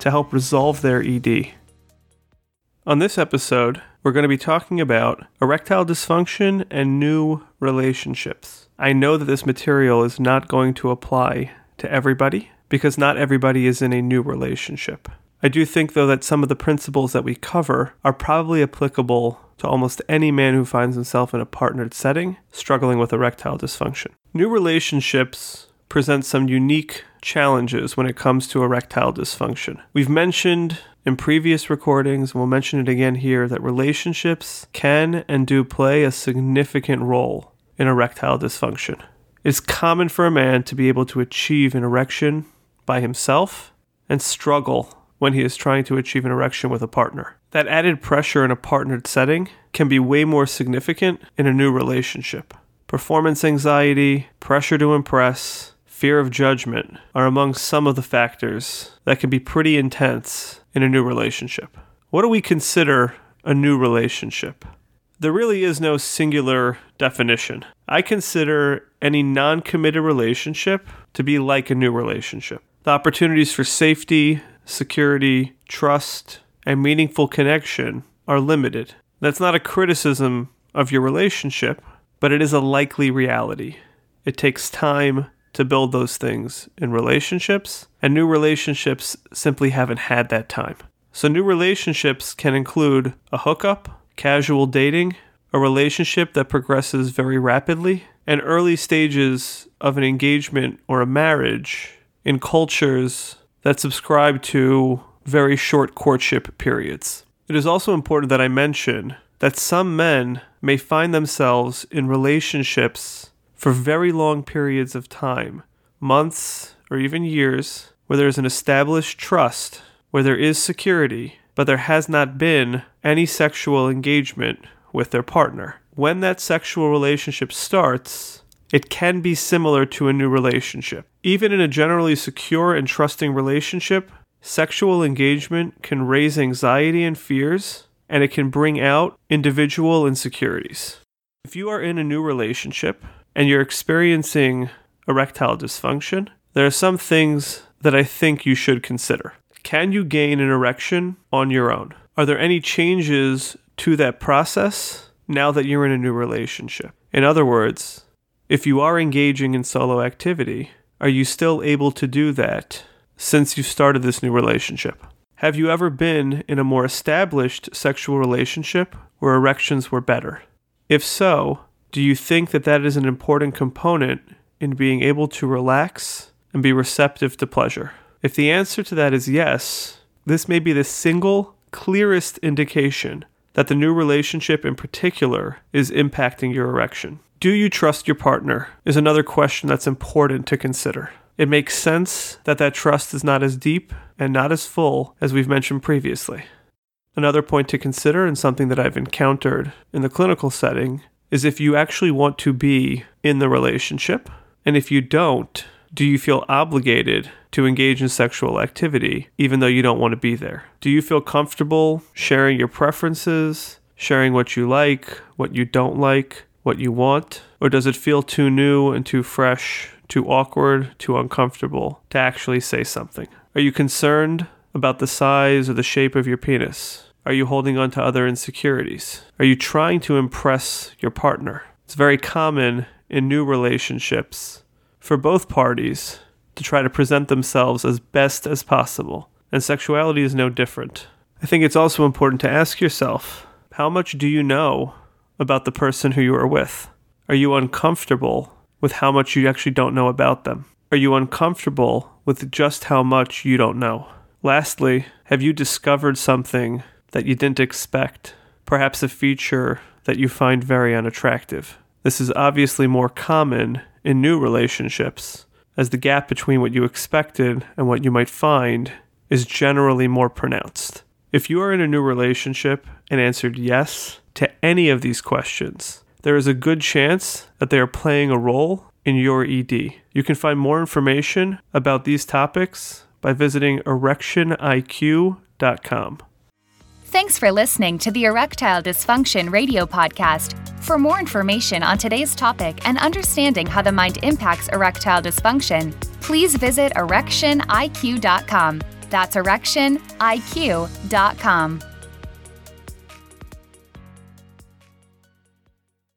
to help resolve their ED. On this episode, we're going to be talking about erectile dysfunction and new relationships. I know that this material is not going to apply to everybody because not everybody is in a new relationship. I do think, though, that some of the principles that we cover are probably applicable to almost any man who finds himself in a partnered setting struggling with erectile dysfunction. New relationships present some unique challenges when it comes to erectile dysfunction. We've mentioned in previous recordings, and we'll mention it again here, that relationships can and do play a significant role in erectile dysfunction. It's common for a man to be able to achieve an erection by himself and struggle when he is trying to achieve an erection with a partner. That added pressure in a partnered setting can be way more significant in a new relationship. Performance anxiety, pressure to impress, fear of judgment are among some of the factors that can be pretty intense in a new relationship. What do we consider a new relationship? There really is no singular definition. I consider any non committed relationship to be like a new relationship. The opportunities for safety, security, trust, and meaningful connection are limited. That's not a criticism of your relationship, but it is a likely reality. It takes time to build those things in relationships, and new relationships simply haven't had that time. So, new relationships can include a hookup, casual dating, a relationship that progresses very rapidly, and early stages of an engagement or a marriage in cultures that subscribe to very short courtship periods. It is also important that I mention that some men may find themselves in relationships for very long periods of time, months or even years, where there is an established trust, where there is security, but there has not been any sexual engagement with their partner. When that sexual relationship starts, it can be similar to a new relationship. Even in a generally secure and trusting relationship, sexual engagement can raise anxiety and fears, and it can bring out individual insecurities. If you are in a new relationship, and you're experiencing erectile dysfunction, there are some things that I think you should consider. Can you gain an erection on your own? Are there any changes to that process now that you're in a new relationship? In other words, if you are engaging in solo activity, are you still able to do that since you started this new relationship? Have you ever been in a more established sexual relationship where erections were better? If so, do you think that that is an important component in being able to relax and be receptive to pleasure? If the answer to that is yes, this may be the single clearest indication that the new relationship in particular is impacting your erection. Do you trust your partner? Is another question that's important to consider. It makes sense that that trust is not as deep and not as full as we've mentioned previously. Another point to consider, and something that I've encountered in the clinical setting, is if you actually want to be in the relationship. And if you don't, do you feel obligated to engage in sexual activity even though you don't want to be there? Do you feel comfortable sharing your preferences, sharing what you like, what you don't like, what you want? Or does it feel too new and too fresh, too awkward, too uncomfortable to actually say something? Are you concerned about the size or the shape of your penis? Are you holding on to other insecurities? Are you trying to impress your partner? It's very common in new relationships for both parties to try to present themselves as best as possible, and sexuality is no different. I think it's also important to ask yourself how much do you know about the person who you are with? Are you uncomfortable with how much you actually don't know about them? Are you uncomfortable with just how much you don't know? Lastly, have you discovered something that you didn't expect, perhaps a feature that you find very unattractive. This is obviously more common in new relationships, as the gap between what you expected and what you might find is generally more pronounced. If you are in a new relationship and answered yes to any of these questions, there is a good chance that they are playing a role in your ED. You can find more information about these topics by visiting erectioniq.com. Thanks for listening to the Erectile Dysfunction Radio Podcast. For more information on today's topic and understanding how the mind impacts erectile dysfunction, please visit erectioniq.com. That's erectioniq.com.